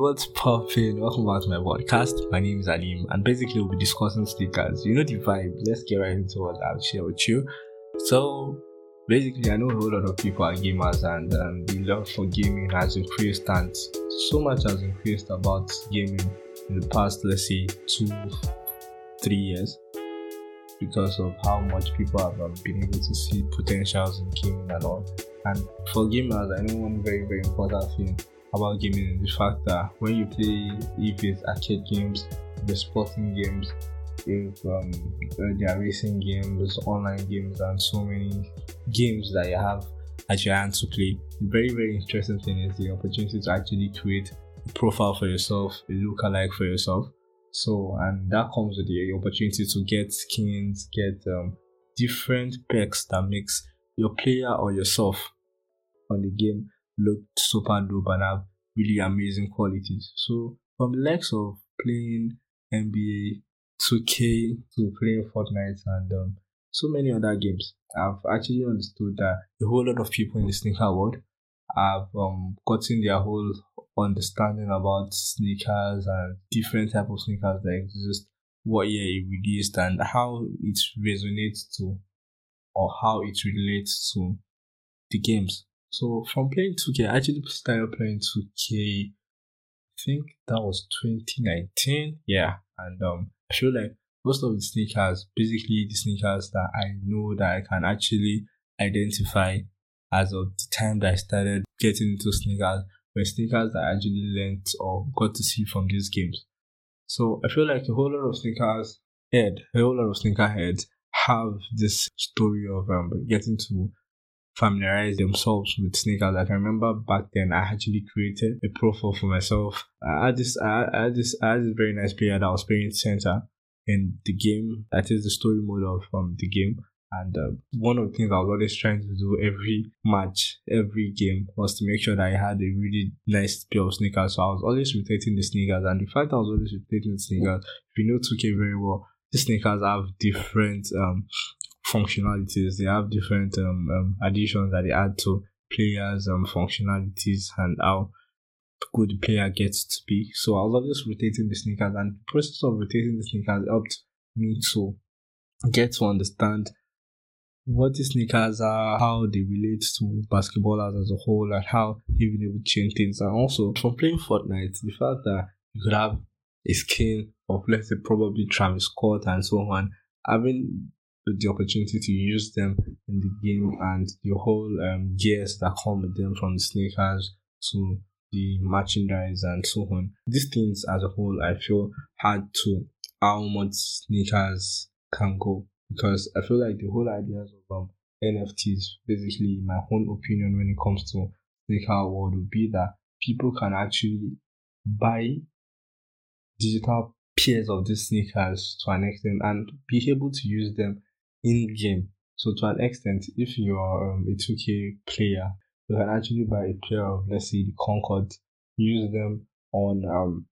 What's poppin'? Welcome back to my podcast. My name is Harleem, and basically we'll be discussing sneakers. You know the vibe. Let's get right into what I'll share with you. So, basically, I know a whole lot of people are gamers, and um, the love for gaming has increased, and so much has increased about gaming in the past, let's say, two, three years, because of how much people have um, been able to see potentials in gaming and all. And for gamers, I know one very, very important thing about gaming is the fact that when you play, if it's arcade games, the sporting games, if um, there are racing games, online games, and so many games that you have at your hand to play. The very, very interesting thing is the opportunity to actually create a profile for yourself, a lookalike for yourself. So, and that comes with the opportunity to get skins, get um, different perks that makes your player or yourself on the game looked super dope and have really amazing qualities. So from the likes of playing NBA 2K to playing Fortnite and um, so many other games, I've actually understood that a whole lot of people in the sneaker world have um, gotten their whole understanding about sneakers and different type of sneakers that exist, what year it released, and how it resonates to or how it relates to the games. So from playing 2K, I actually started playing 2K. I think that was 2019. Yeah, and um, I feel like most of the sneakers, basically the sneakers that I know that I can actually identify as of the time that I started getting into sneakers, were sneakers that I actually learned or got to see from these games. So I feel like a whole lot of sneakers head, a whole lot of sneaker heads have this story of um, getting to familiarize themselves with sneakers. Like I remember back then, I actually created a profile for myself. I had this, I had this, I had this very nice player that was playing center in the game. That is the story mode of um, the game. And uh, one of the things I was always trying to do every match, every game, was to make sure that I had a really nice pair of sneakers. So I was always rotating the sneakers. And the fact I was always rotating the sneakers, if you know 2K very well, the sneakers have different um, functionalities. They have different um, um, additions that they add to players' um, functionalities and how good the player gets to be. So I was always rotating the sneakers, and the process of rotating the sneakers helped me to get to understand what the sneakers are, how they relate to basketballers as a whole, and how they've been able to change things. And also from playing Fortnite, the fact that you could have a skin of let's say probably Travis Scott and so on, having the opportunity to use them in the game and the whole um, gears that come with them from the sneakers to the merchandise and so on. These things as a whole, I feel hard to how much sneakers can go because I feel like the whole ideas of um, NFTs, basically, my own opinion when it comes to sneaker world would be that people can actually buy digital pairs of these sneakers to an extent and be able to use them in game. So to an extent, if you're um, a 2K player, you can actually buy a pair of let's say the Concord, use them on um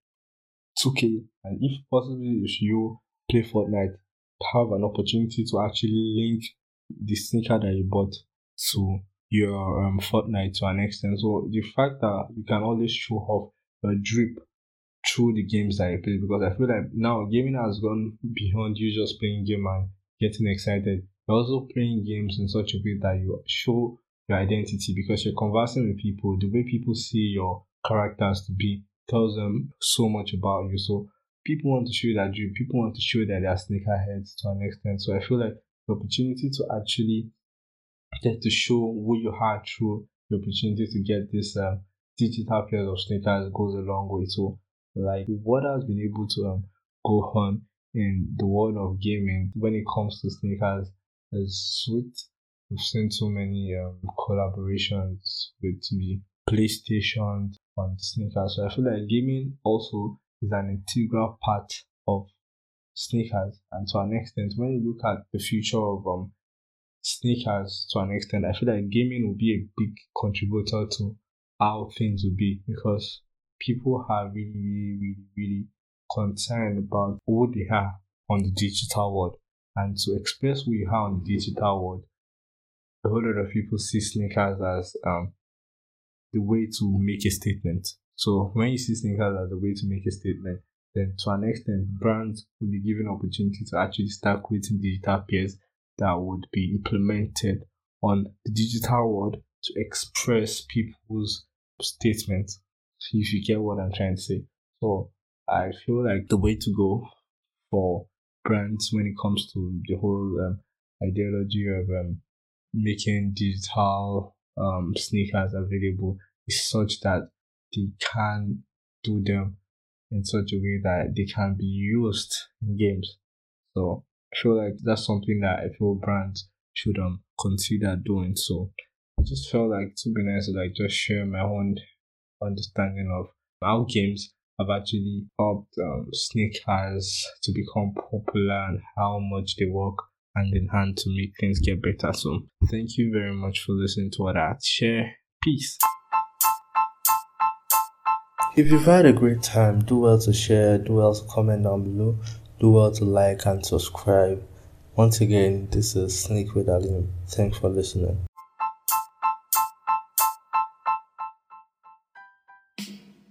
2K, and if possibly if you play Fortnite, have an opportunity to actually link the sneaker that you bought to your um, Fortnite to an extent. So the fact that you can always show off your drip through the games that you play because I feel like now gaming has gone beyond you just playing game and getting excited. You're also playing games in such a way that you show your identity because you're conversing with people. The way people see your characters to be tells them so much about you. So people want to show that you people want to show that they are sneakerheads to an extent. So I feel like the opportunity to actually get to show who you are through the opportunity to get this uh, digital pairs of sneakers goes a long way. So like what has been able to um, go on in the world of gaming when it comes to sneakers is sweet. We've seen so many um, collaborations with the PlayStation on sneakers. So I feel like gaming also is an integral part of sneakers. And to an extent, when you look at the future of um, sneakers, to an extent, I feel like gaming will be a big contributor to how things will be because people have really, really, really, really concerned about who they are on the digital world. And to express who you are on the digital world, a whole lot of people see sneakers as um, the way to make a statement. So when you see sneakers as a way to make a statement, then to an extent, brands will be given opportunity to actually start creating digital pairs that would be implemented on the digital world to express people's statements. If you get what I'm trying to say. So I feel like the way to go for brands when it comes to the whole um, ideology of um, making digital um, sneakers available is such that they can do them in such a way that they can be used in games. So I feel like that's something that I feel brands should um consider doing. So I just felt like to be nice to like just share my own understanding of how games have actually helped um, sneakers to become popular and how much they work hand in hand to make things get better. So thank you very much for listening to what I share. Peace. If you've had a great time, do well to share, do well to comment down below, do well to like and subscribe. Once again, this is Sneak with Harleem. Thanks for listening.